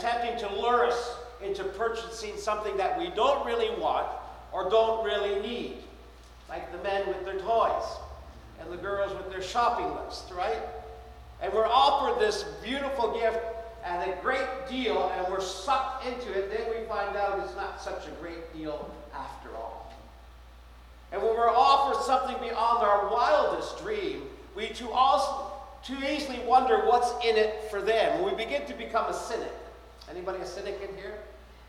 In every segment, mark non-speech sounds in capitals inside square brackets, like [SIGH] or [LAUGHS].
attempting to lure us into purchasing something that we don't really want or don't really need, like the men with their toys and the girls with their shopping list, right? And we're offered this beautiful gift at a great deal, and we're sucked into it. Then we find out it's not such a great deal after all. And when we're offered something beyond our wildest dream, we too, also, too easily wonder what's in it for them. We begin to become a cynic. Anybody a cynic in here?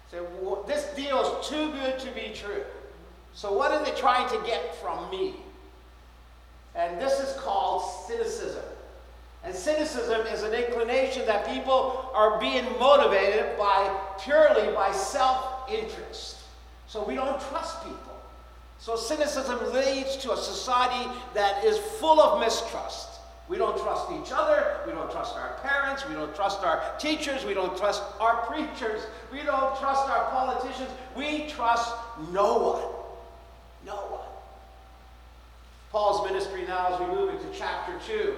Say, well, this deal is too good to be true. So what are they trying to get from me? And this is called cynicism. And cynicism is an inclination that people are being motivated by purely by self-interest. So we don't trust people. So cynicism leads to a society that is full of mistrust. We don't trust each other. We don't parents. We don't trust our teachers. We don't trust our preachers. We don't trust our politicians. We trust no one. No one. Paul's ministry now, as we move into chapter 2,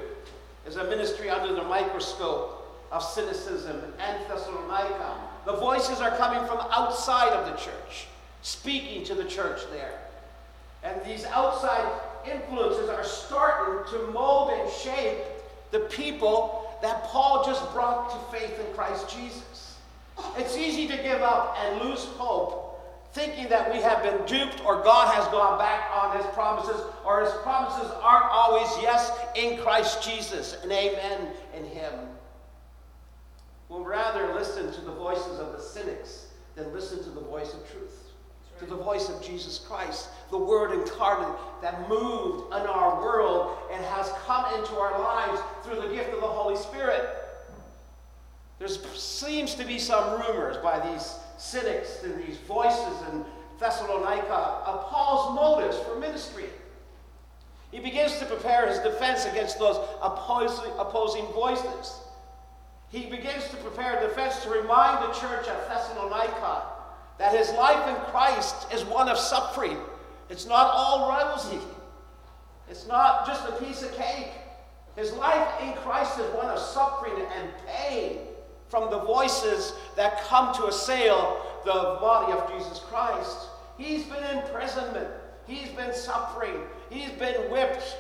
is a ministry under the microscope of cynicism and Thessalonica. The voices are coming from outside of the church, speaking to the church there. And these outside influences are starting to mold and shape the people that Paul just brought to faith in Christ Jesus. It's easy to give up and lose hope thinking that we have been duped or God has gone back on his promises or his promises aren't always yes in Christ Jesus and amen in him. We'll rather listen to the voices of the cynics than listen to the voice of truth to the voice of Jesus Christ, the Word incarnate that moved in our world and has into our lives through the gift of the Holy Spirit. There seems to be some rumors by these cynics and these voices in Thessalonica of Paul's motives for ministry. He begins to prepare his defense against those opposing, opposing voices. He begins to prepare a defense to remind the church at Thessalonica that his life in Christ is one of suffering. It's not all rosy. It's not just a piece of cake. His life in Christ is one of suffering and pain from the voices that come to assail the body of Jesus Christ. He's been in imprisonment. He's been suffering. He's been whipped.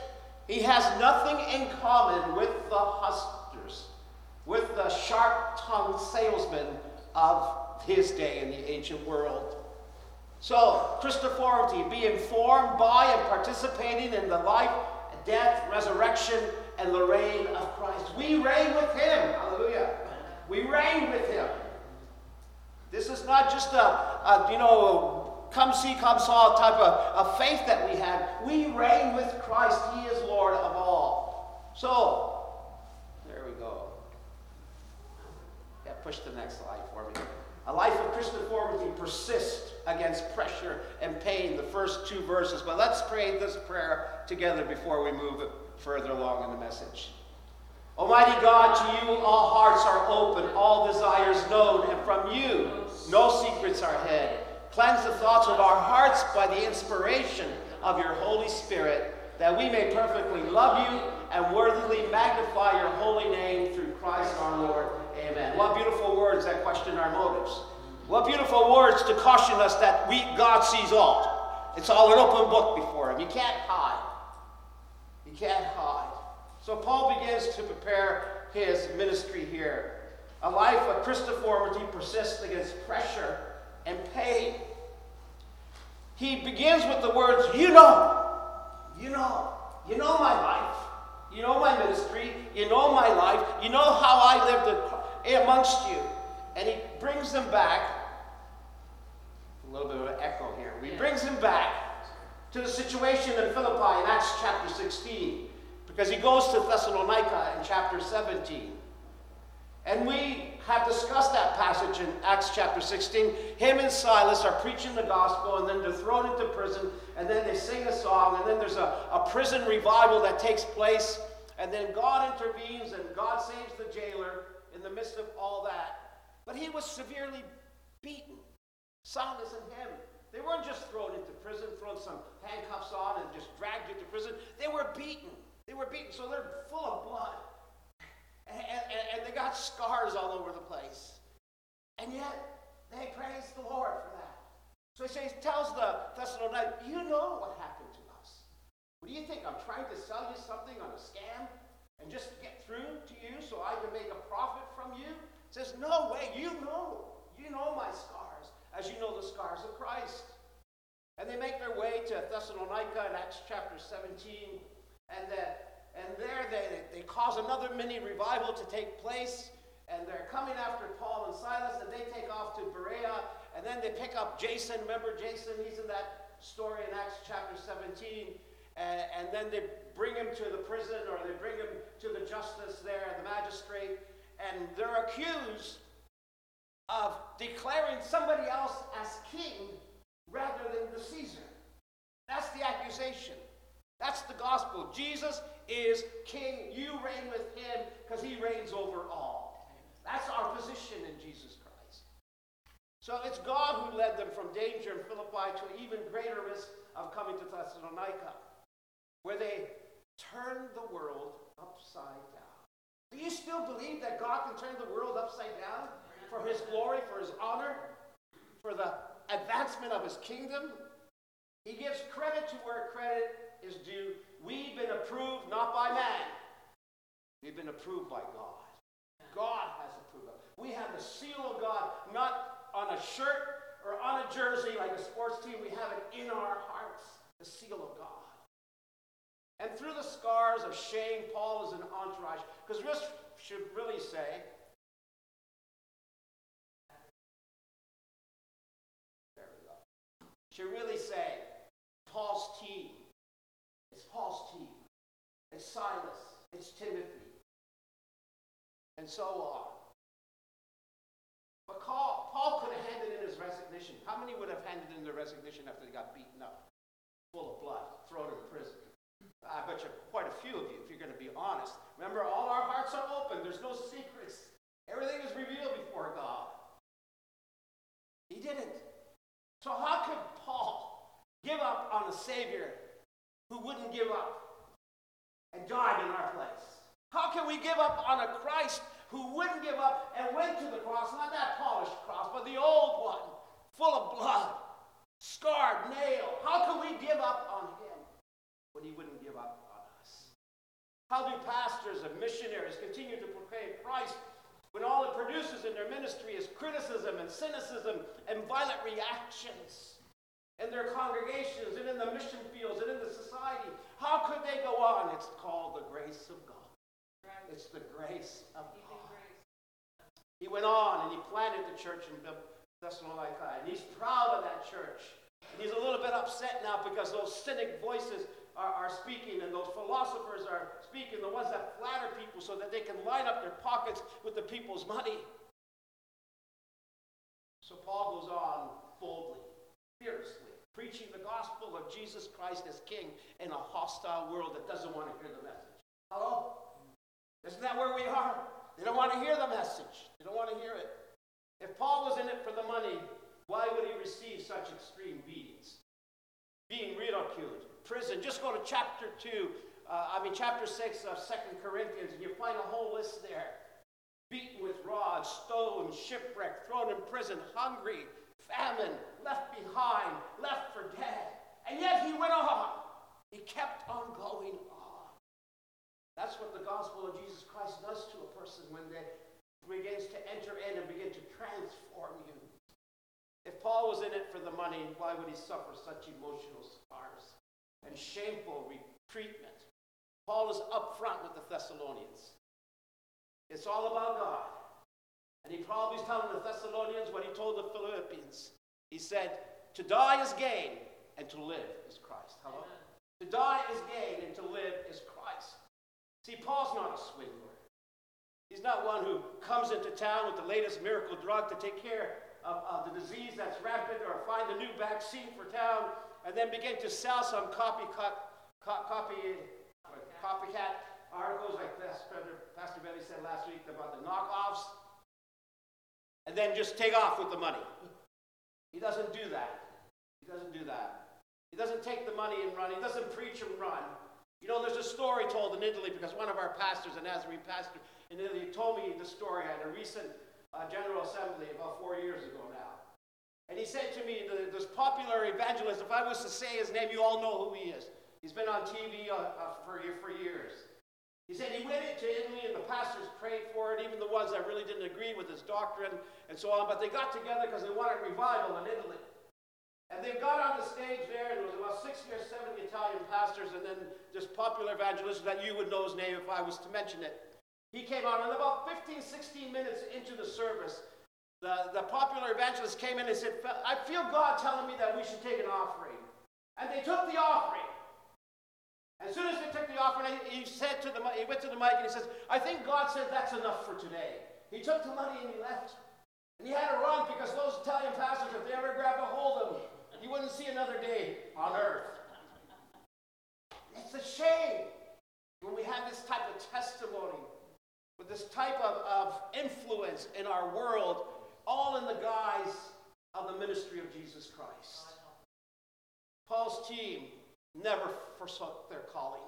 He has nothing in common with the hustlers, with the sharp tongued salesmen of his day in the ancient world. So, Christiformity, be informed by and participating in the life, death, resurrection, and the reign of Christ. We reign with him. Hallelujah. We reign with him. This is not just a, a you know, come see, come saw type of, of faith that we have. We reign with Christ. He is Lord of all. So, there we go. Yeah, push the next slide for me. A life of Christiformity persists against pressure and pain, the first two verses. But let's pray this prayer together before we move further along in the message. Almighty God, to you all hearts are open, all desires known, and from you no secrets are hid. Cleanse the thoughts of our hearts by the inspiration of your Holy Spirit, that we may perfectly love you and worthily magnify your holy name through Christ our Lord. Amen. What beautiful words that question our motives. What beautiful words to caution us that we God sees all. It's all an open book before him. You can't hide. You can't hide. So Paul begins to prepare his ministry here. A life of Christiformity persists against pressure and pain. He begins with the words, You know, you know, you know my life, you know my ministry, you know my life, you know how I lived amongst you. And he brings them back. A little bit of an echo here. He brings him back to the situation in Philippi in Acts chapter 16. Because he goes to Thessalonica in chapter 17. And we have discussed that passage in Acts chapter 16. Him and Silas are preaching the gospel, and then they're thrown into prison, and then they sing a song, and then there's a, a prison revival that takes place, and then God intervenes, and God saves the jailer in the midst of all that. But he was severely beaten. Silas and him. They weren't just thrown into prison, thrown some handcuffs on, and just dragged into prison. They were beaten. They were beaten, so they're full of blood. And, and, and, they got scars all over the place. And yet, they praise the Lord for that. So he says, tells the Thessalonians, you know what happened to us. What do you think? I'm trying to sell you something on a scam and just get through to you so I can make a profit from you? He says, no way. You know. You know my scars, as you know the scars of Christ. And they make their way to Thessalonica in Acts chapter 17. And, uh, and there they, they cause another mini revival to take place. And they're coming after Paul and Silas, and they take off to Berea. And then they pick up Jason. Remember Jason? He's in that story in Acts chapter 17. And, and then they bring him to the prison, or they bring him to the justice there, the magistrate. And they're accused of declaring somebody else as king rather than the Caesar. That's the accusation. That's the gospel. Jesus is king. You reign with him because he reigns over all. That's our position in Jesus Christ. So it's God who led them from danger in Philippi to an even greater risk of coming to Thessalonica, where they turned the world upside down. Do you still believe that God can turn the world upside down for his glory, for his honor, for the advancement of his kingdom. He gives credit to where credit is due. We've been approved not by man, we've been approved by God. God has approved us. We have the seal of God, not on a shirt or on a jersey like a sports team. We have it in our hearts, the seal of God. And through the scars of shame, Paul is an entourage. Because this should really say, should really say Paul's team. It's Paul's team. It's Silas. It's Timothy. And so on. But Paul, Paul could have handed in his resignation. How many would have handed in their resignation after they got beaten up, full of blood, thrown in prison? I bet you quite a few of you, if you're going to be honest. Remember, all our hearts are open. There's no secrets. Everything is revealed before God. He didn't. So how could Paul give up on a Savior who wouldn't give up and died in our place? How can we give up on a Christ who wouldn't give up and went to the cross, not that polished cross, but the old one, full of blood, scarred, nailed? How can we give up on him when he wouldn't give up on us? How do pastors and missionaries continue to proclaim Christ when all it produces in their ministry is criticism and cynicism and violent reactions in their congregations and in the mission fields and in the society. How could they go on? It's called the grace of God. It's the grace of God. He went on and he planted the church in Thessalonica, and he's proud of that church. And he's a little bit upset now because those cynic voices are, are speaking and those philosophers are speaking, the ones that flatter people so that they can line up their pockets with the people's money. So Paul goes on boldly, fiercely, preaching the gospel of Jesus Christ as King in a hostile world that doesn't want to hear the message. Hello? Isn't that where we are? They don't want to hear the message. They don't want to hear it. If Paul was in it for the money, why would he receive such extreme beatings? Being ridiculed, prison. Just go to chapter 2, uh, I mean, chapter 6 of Second Corinthians, and you find a whole list there. Beaten with rods, stoned, shipwrecked, thrown in prison, hungry, famine, left behind, left for dead. And yet he went on. He kept on going on. That's what the gospel of Jesus Christ does to a person when they begins to enter in and begin to transform you. If Paul was in it for the money, why would he suffer such emotional scars? and shameful treatment. Paul is upfront with the Thessalonians. It's all about God. And he probably is telling the Thessalonians what he told the Philippians. He said, To die is gain, and to live is Christ. Hello? Amen. To die is gain, and to live is Christ. See, Paul's not a swindler. He's not one who comes into town with the latest miracle drug to take care of, of the disease that's rampant or find a new vaccine for town and then begin to sell some copy copycat, copy, copycat articles like Pastor Billy said last week about the knockoffs, and then just take off with the money. He doesn't do that. He doesn't do that. He doesn't take the money and run. He doesn't preach and run. You know, there's a story told in Italy because one of our pastors, a Nazarene pastor in Italy, told me the story at a recent uh, General Assembly about four years ago now. And he said to me, this popular evangelist, if I was to say his name, you all know who he is. He's been on TV uh, uh, for, for years. He said he went into Italy and the pastors prayed for it, even the ones that really didn't agree with his doctrine and so on, but they got together because they wanted revival in Italy. And they got on the stage there, and there was about 60 or 70 Italian pastors, and then this popular evangelist that you would know his name if I was to mention it. He came out, and about 15, 16 minutes into the service, the, the popular evangelist came in and said, I feel God telling me that we should take an offering. And they took the offering. As soon as they took the offering, he said to the he went to the mic and he says, I think God said that's enough for today. He took the money and he left. And he had to run because those Italian pastors, if they ever grabbed a hold of him, he wouldn't see another day on earth. It's a shame when we have this type of testimony, with this type of, of influence in our world, all in the guise of the ministry of Jesus Christ. Paul's team never forsook their calling,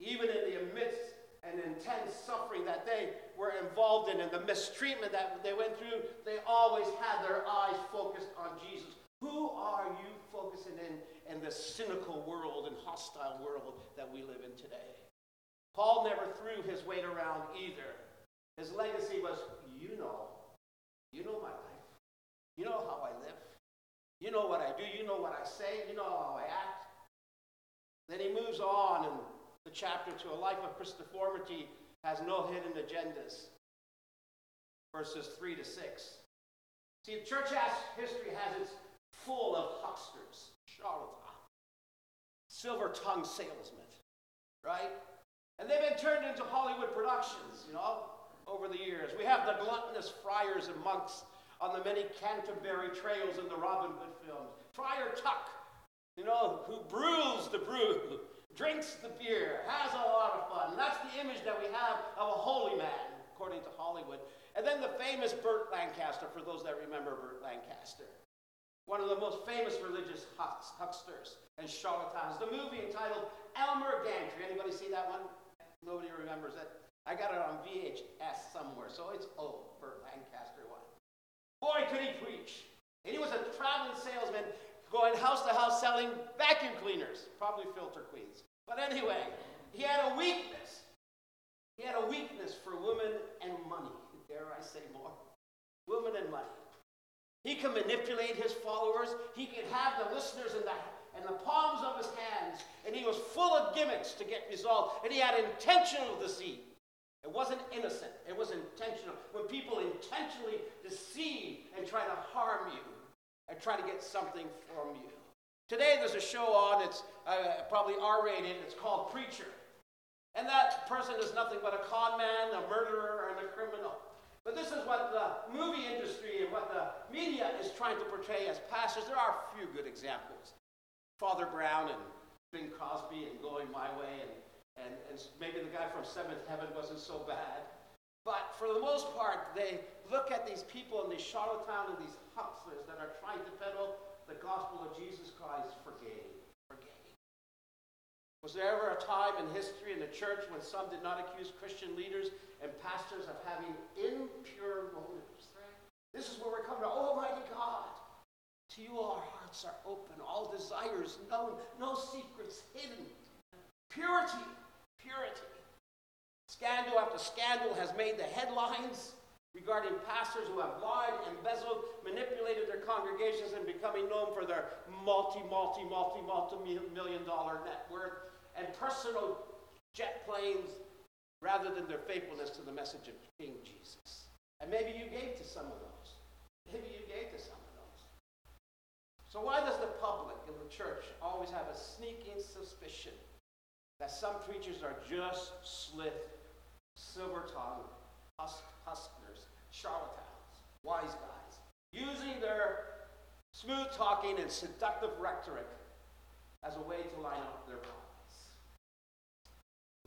even in the midst and intense suffering that they were involved in and the mistreatment that they went through, they always had their eyes focused on Jesus. Who are you focusing in in the cynical world and hostile world that we live in today? Paul never threw his weight around either. His legacy was, you know, you know my life. You know how I live. You know what I do. You know what I say. You know how I act. Then he moves on in the chapter to a life of Christiformity has no hidden agendas. Verses 3 to 6. See, church history has its full of hucksters, charlatans, silver tongued salesmen, right? And they've been turned into Hollywood productions, you know, over the years. We have the gluttonous friars and monks on the many Canterbury trails in the Robin Hood films. Friar Tuck, you know, who brews the brew, drinks the beer, has a lot of fun. And that's the image that we have of a holy man, according to Hollywood. And then the famous Burt Lancaster, for those that remember Burt Lancaster. One of the most famous religious hucksters and charlatans. The movie entitled Elmer Gantry. Anybody see that one? Nobody remembers it. I got it on VHS somewhere, so it's old. Burt Lancaster one. Boy, could he preach! And he was a traveling salesman going house to house selling vacuum cleaners, probably filter queens. But anyway, he had a weakness. He had a weakness for women and money. Dare I say more? Women and money. He could manipulate his followers. He could have the listeners in the, in the palms of his hands. And he was full of gimmicks to get results. And he had intentional deceit. It wasn't innocent, it was intentional. When people intentionally deceive and try to harm you and try to get something from you. Today there's a show on, it's uh, probably R rated, it's called Preacher. And that person is nothing but a con man, a murderer, and a criminal. This is what the movie industry and what the media is trying to portray as pastors. There are a few good examples. Father Brown and Bing Crosby and Going My Way and and, and maybe the guy from Seventh Heaven wasn't so bad. But for the most part, they look at these people and these charlatans and these hucksters that are trying to peddle the gospel of Jesus Christ. For gain. Was there ever a time in history in the church when some did not accuse Christian leaders and pastors of having impure motives? This is where we're coming to. Almighty God, to you our hearts are open, all desires known, no secrets hidden. Purity, purity. Scandal after scandal has made the headlines regarding pastors who have lied, embezzled, manipulated their congregations, and becoming known for their multi, multi, multi, multi million dollar net worth and personal jet planes rather than their faithfulness to the message of King Jesus. And maybe you gave to some of those. Maybe you gave to some of those. So, why does the public and the church always have a sneaking suspicion that some preachers are just slit, silver tongued, husk, huskers, charlatans, wise guys, using their smooth talking and seductive rhetoric as a way to line up their pockets.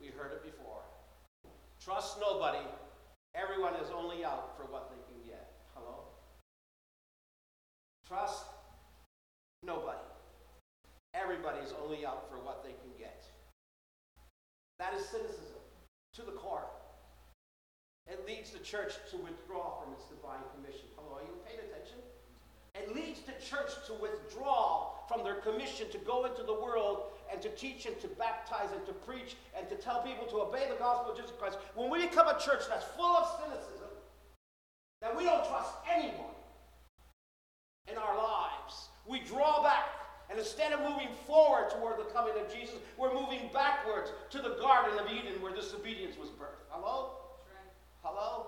We heard it before. Trust nobody. Everyone is only out for what they can get. Hello? Trust nobody. Everybody's only out for what they can get. That is cynicism to the core. It leads the church to withdraw from its divine commission. Hello, are you paying attention? It leads the church to withdraw from their commission to go into the world and to teach and to baptize and to preach and to tell people to obey the gospel of Jesus Christ, when we become a church that's full of cynicism, that we don't trust anyone in our lives, we draw back. And instead of moving forward toward the coming of Jesus, we're moving backwards to the Garden of Eden where disobedience was birthed. Hello? Hello?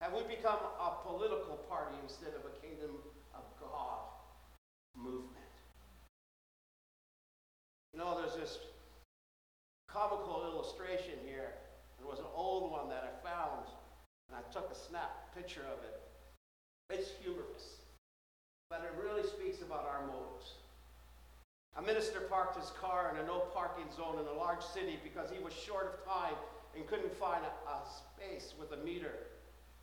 Have we become a political party instead of a kingdom of God movement? You know, there's this comical illustration here. There was an old one that I found, and I took a snap picture of it. It's humorous, but it really speaks about our motives. A minister parked his car in a no parking zone in a large city because he was short of time and couldn't find a, a space with a meter.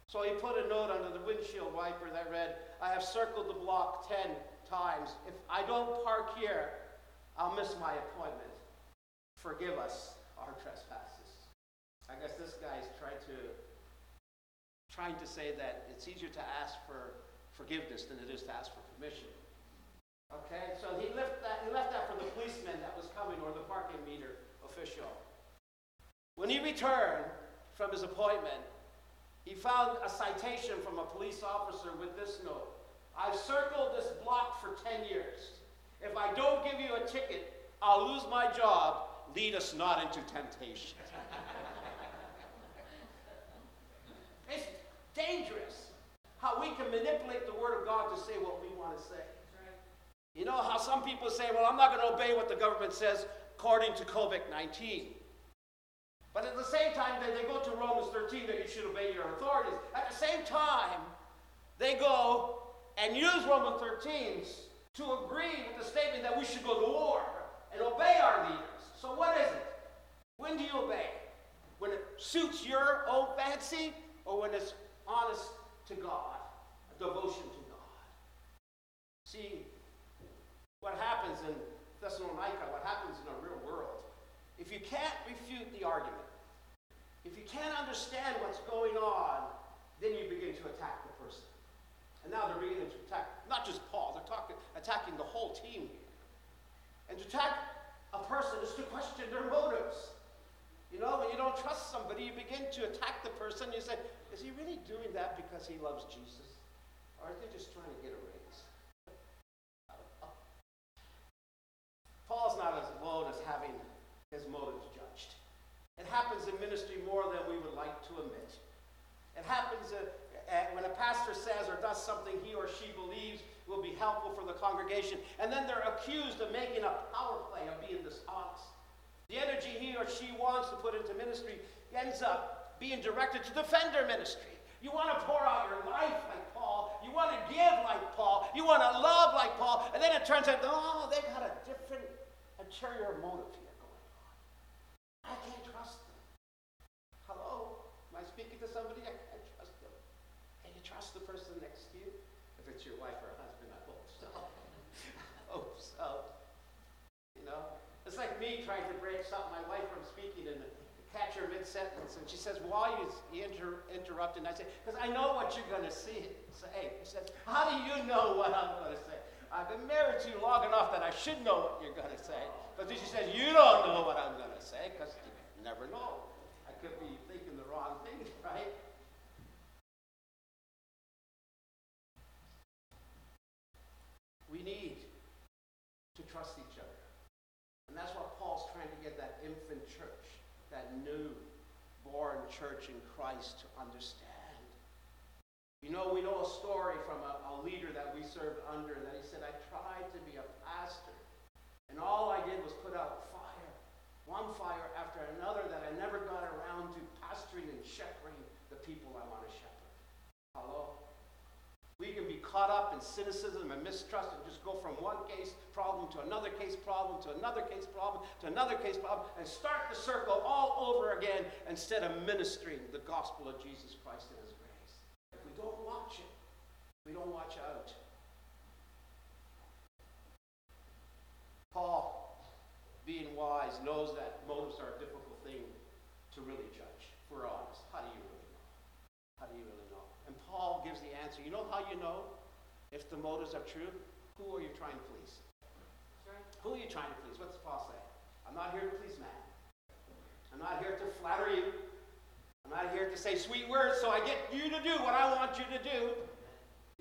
So he put a note under the windshield wiper that read, I have circled the block 10 times. If I don't park here, I'll miss my appointment. Forgive us our trespasses. I guess this guy's trying to trying to say that it's easier to ask for forgiveness than it is to ask for permission. Okay, so he left that, he left that for the policeman that was coming or the parking meter official. When he returned from his appointment, he found a citation from a police officer with this note I've circled this block for 10 years. If I don't give you a ticket, I'll lose my job. Lead us not into temptation. it's dangerous how we can manipulate the Word of God to say what we want to say. You know how some people say, well, I'm not going to obey what the government says according to COVID 19. But at the same time, they, they go to Romans 13 that you should obey your authorities. At the same time, they go and use Romans 13 to agree with the statement that we should go to war and obey our leaders. So what is it? When do you obey? When it suits your own fancy or when it's honest to God, a devotion to God? See, what happens in Thessalonica, what happens in the real world, if you can't refute the argument, if you can't understand what's going on, then you begin to attack the person. And now they're beginning to attack not just Paul, they're talking, attacking the whole team here. And to attack a person is to question their motives. You know, when you don't trust somebody, you begin to attack the person. You say, is he really doing that because he loves Jesus? Or are they just trying to get a raise? Paul's not as alone as having his motives judged. It happens in ministry more than we would like to admit. It happens uh, uh, when a pastor says or something he or she believes will be helpful for the congregation, and then they're accused of making a power play of being dishonest. The energy he or she wants to put into ministry ends up being directed to defend their ministry. You want to pour out your life like Paul. You want to give like Paul. You want to love like Paul. And then it turns out, oh, they've got a different ulterior motive here going on. I can't trust them. Hello? Am I speaking to somebody? I can't trust them. Can you trust the person next to you? If it's your wife or husband, I hope so. I hope so. You know? It's like me trying to break stop my wife from speaking and mid-sentence. And she says, why he inter- interrupted? And I say, because I know what you're going to say. She says, how do you know what I'm going to say? I've been married to you long enough that I should know what you're going to say. But then she says, You don't know what I'm going to say because you never know. I could be thinking the wrong thing, [LAUGHS] right? We need to trust each other. And that's what Paul's trying to get that infant church, that new born church in Christ to understand. You know, we know a story from a, a leader that we served under and that he said, I tried to be a pastor, and all I did was put out fire, one fire after another, that I never got around to pastoring and shepherding the people I want to shepherd. Hello? We can be caught up in cynicism and mistrust and just go from one case problem to another case problem to another case problem to another case problem and start the circle all over again instead of ministering the gospel of Jesus Christ and his grace. If we don't watch it, we don't watch out. Paul, being wise, knows that motives are a difficult thing to really judge. If we're honest. How do you really know? How do you really know? And Paul gives the answer. You know how you know? If the motives are true, who are you trying to please? Who are you trying to please? What's Paul say? I'm not here to please man. I'm not here to flatter you. I'm not here to say sweet words so I get you to do what I want you to do.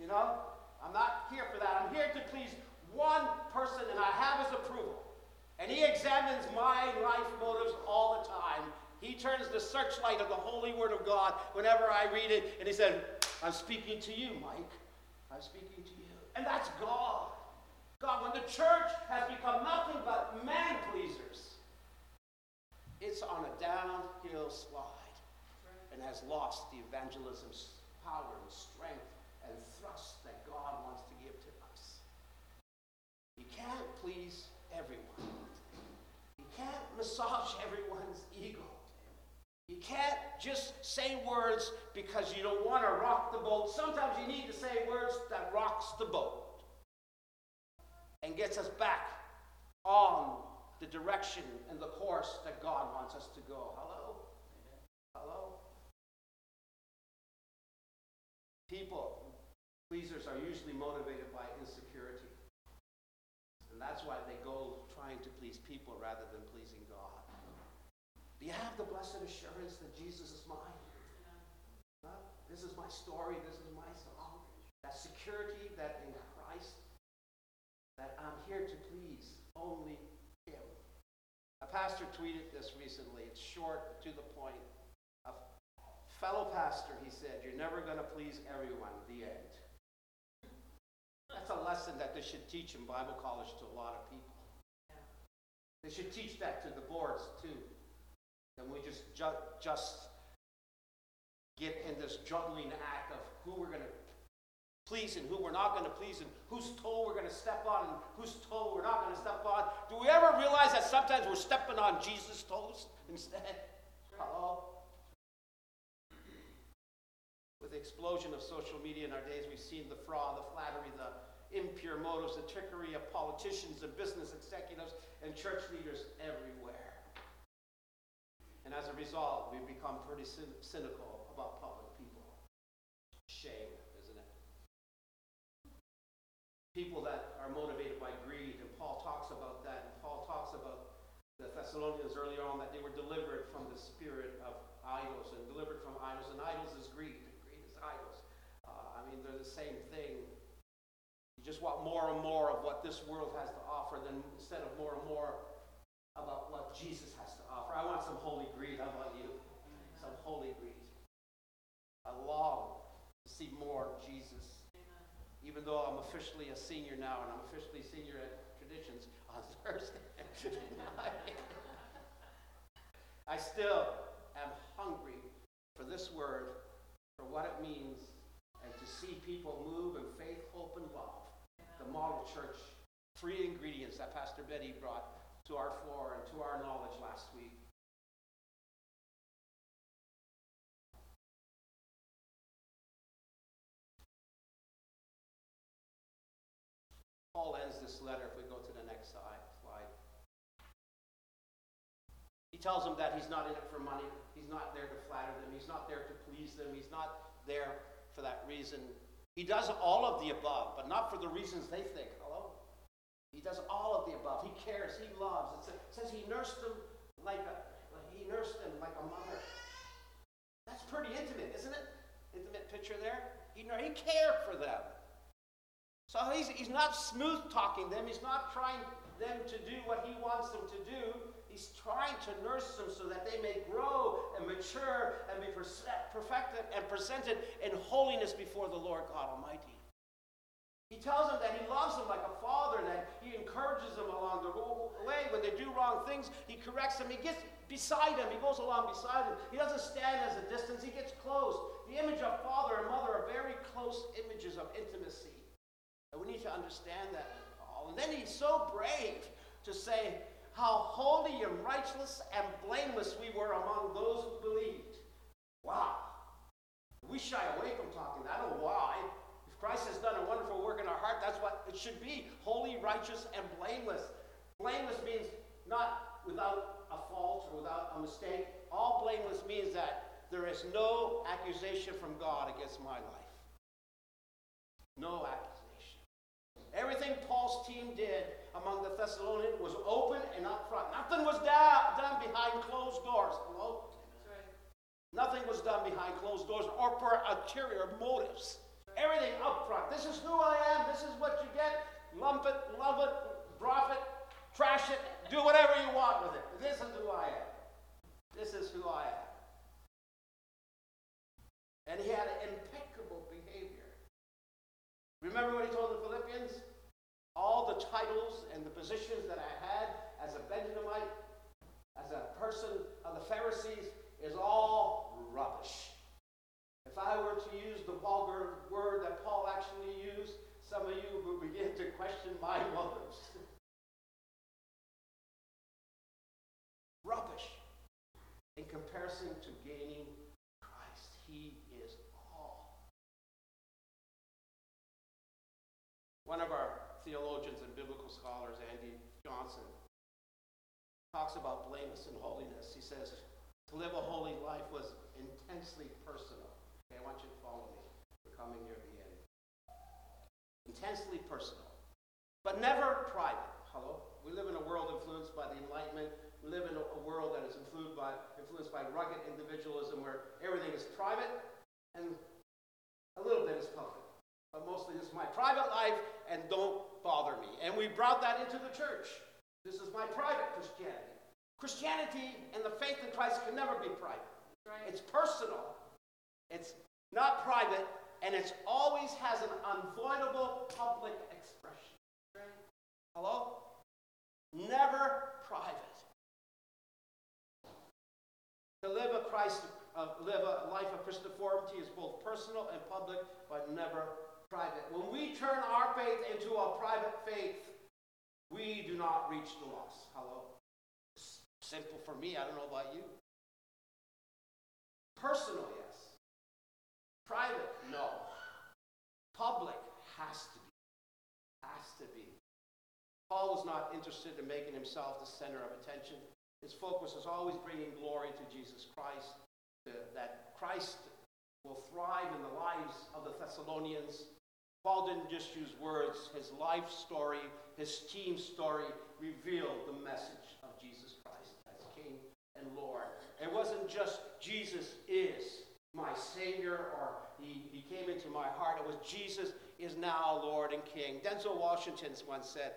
You know? I'm not here for that. I'm here to please one person, and I have his approval. And he examines my life motives all the time. He turns the searchlight of the holy word of God whenever I read it, and he said, I'm speaking to you, Mike. I'm speaking to you. And that's God. God, when the church has become nothing but man pleasers, it's on a downhill slide and has lost the evangelism's power and strength and thrust that God wants to give to us. You can't please everyone. You can't massage everyone's ego. You can't just say words because you don't want to rock the boat. Sometimes you need to say words that rocks the boat and gets us back on the direction and the course that God wants us to go. Hello? Hello? People, pleasers, are usually motivated by insecurity. And that's why they go trying to please people rather than. Do you have the blessed assurance that Jesus is mine? Huh? This is my story. This is my song. That security that in Christ, that I'm here to please only Him. A pastor tweeted this recently. It's short, to the point. A fellow pastor, he said, You're never going to please everyone. The end. That's a lesson that they should teach in Bible college to a lot of people. They should teach that to the boards too. And we just ju- just get in this juggling act of who we're going to please and who we're not going to please and whose toe we're going to step on and whose toe we're not going to step on. Do we ever realize that sometimes we're stepping on Jesus' toes [LAUGHS] instead? Hello? With the explosion of social media in our days, we've seen the fraud, the flattery, the impure motives, the trickery of politicians and business executives and church leaders everywhere. And as a result, we've become pretty cynical about public people. Shame, isn't it? People that are motivated by greed, and Paul talks about that. And Paul talks about the Thessalonians earlier on that they were delivered from the spirit of idols and delivered from idols. And idols is greed, greed is idols. Uh, I mean, they're the same thing. You just want more and more of what this world has to offer than instead of more and more about what Jesus has to offer. I want some holy greed. How about you? Some holy greed. I long to see more of Jesus. Even though I'm officially a senior now and I'm officially senior at Traditions [LAUGHS] on Thursday, I still am hungry for this word, for what it means, and to see people move in faith, hope, and love. The model church, three ingredients that Pastor Betty brought to our floor and to our knowledge last week. Paul ends this letter, if we go to the next slide. He tells them that he's not in it for money. He's not there to flatter them. He's not there to please them. He's not there for that reason. He does all of the above, but not for the reasons they think. Hello? He does all of the above. He cares. He loves. It says he nursed them like a he nursed them like a mother. That's pretty intimate, isn't it? Intimate picture there. He he cared for them. So he's, he's not smooth talking them. He's not trying them to do what he wants them to do. He's trying to nurse them so that they may grow and mature and be perfected and presented in holiness before the Lord God Almighty. He tells them that he loves them like a father, that he encourages them along the way. When they do wrong things, he corrects them. He gets beside them. He goes along beside them. He doesn't stand as a distance. He gets close. The image of father and mother are very close images of intimacy. And we need to understand that Paul. And then he's so brave to say how holy and righteous and blameless we were among those who believed. Wow. We shy away from talking. I don't know why. Christ has done a wonderful work in our heart. That's what it should be holy, righteous, and blameless. Blameless means not without a fault or without a mistake. All blameless means that there is no accusation from God against my life. No accusation. Everything Paul's team did among the Thessalonians was open and upfront. Nothing was da- done behind closed doors. Hello? Nothing was done behind closed doors or for ulterior motives. Everything up front. This is who I am. This is what you get. Lump it, love it, drop it, trash it, do whatever you want with it. This is who I am. This is who I am. And he had impeccable behavior. Remember what he told the Philippians? All the titles and the positions that I had as a Benjamite, as a person of the Pharisees, is all rubbish. If I were to use the vulgar word that Paul actually used, some of you would begin to question my [LAUGHS] motives. rubbish in comparison to gaining Christ. He is all. One of our theologians and biblical scholars, Andy Johnson, talks about blameless and holiness. He says, to live a holy life was intensely personal. I want you to follow me. We're coming near the end. Intensely personal, but never private. Hello? We live in a world influenced by the Enlightenment. We live in a, a world that is influenced by, influenced by rugged individualism where everything is private and a little bit is public. But mostly this is my private life and don't bother me. And we brought that into the church. This is my private Christianity. Christianity and the faith in Christ can never be private. Right. It's personal, it's not private, and it always has an unavoidable public expression. Hello? Never private. To live a Christ, uh, live a life of Christiformity is both personal and public, but never private. When we turn our faith into a private faith, we do not reach the lost. Hello? Simple for me. I don't know about you. Personal, yes. Private, no. Public has to be. Has to be. Paul was not interested in making himself the center of attention. His focus was always bringing glory to Jesus Christ, to, that Christ will thrive in the lives of the Thessalonians. Paul didn't just use words, his life story, his team story revealed the message of Jesus Christ as King and Lord. It wasn't just Jesus is my Savior or he, he came into my heart. It was Jesus is now Lord and King. Denzel Washington once said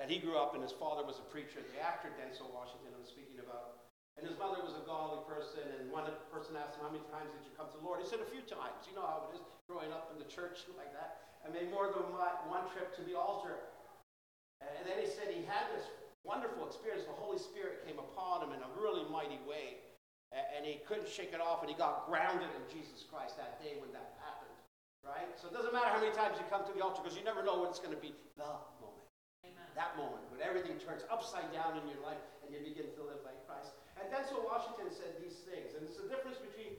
that he grew up and his father was a preacher. The actor Denzel Washington I'm speaking about. And his mother was a godly person, and one person asked him, How many times did you come to the Lord? He said, A few times. You know how it is growing up in the church [LAUGHS] like that. I made more than one trip to the altar. And then he said he had this wonderful experience. The Holy Spirit came upon him in a really mighty way, and he couldn't shake it off, and he got grounded in Jesus Christ that day when that happened. Right? So it doesn't matter how many times you come to the altar because you never know when it's going to be the moment. Amen. That moment when everything turns upside down in your life and you begin to live like Christ. And that's what Washington said these things, and it's the difference between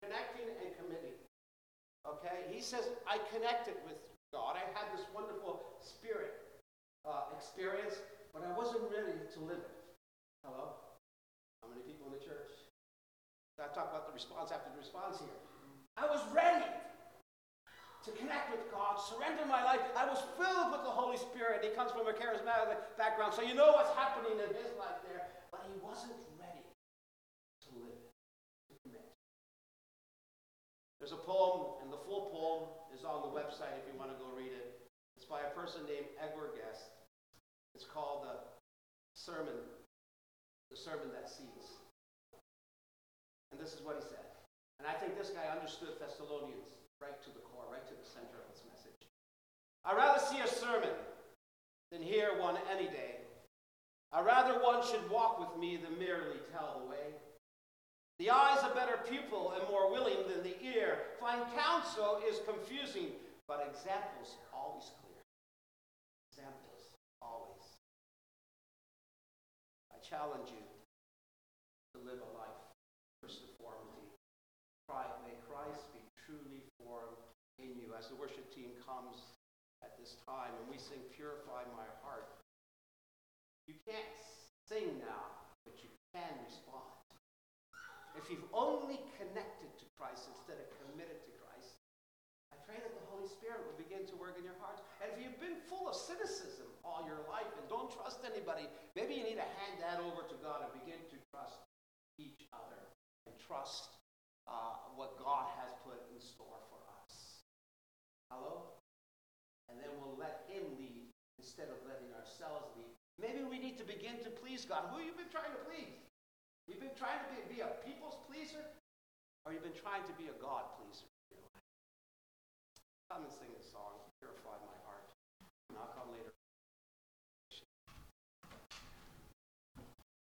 connecting and committing. Okay? He says, I connected with God. I had this wonderful spirit uh, experience, but I wasn't ready to live it. Hello? How many people in the church? I talk about the response after the response here. I was ready to connect with God, surrender my life. I was filled with the Holy Spirit. He comes from a charismatic background, so you know what's happening in his life there. But he wasn't ready to live it. There's a poem, and the full poem is on the website if you want to go read it. It's by a person named Edward Guest. It's called the sermon, the sermon that sees. This is what he said. And I think this guy understood Thessalonians right to the core, right to the center of his message. I'd rather see a sermon than hear one any day. I'd rather one should walk with me than merely tell the way. The eye is a better pupil and more willing than the ear. Fine counsel is confusing, but examples always clear. Examples always I challenge you to live a life of conformity. May Christ be truly formed in you. As the worship team comes at this time and we sing Purify My Heart, you can't sing now, but you can respond. If you've only connected to Christ instead of committed to Christ, I pray that the Holy Spirit will begin to work in your heart. And if you've been full of cynicism all your life and don't trust anybody, maybe you need to hand that over to God and begin to trust each other and trust uh, what God has put in store. Hello? And then we'll let Him lead instead of letting ourselves lead. Maybe we need to begin to please God. Who have you been trying to please? You've been trying to be, be a people's pleaser? Or you've been trying to be a God pleaser? Come and sing this song,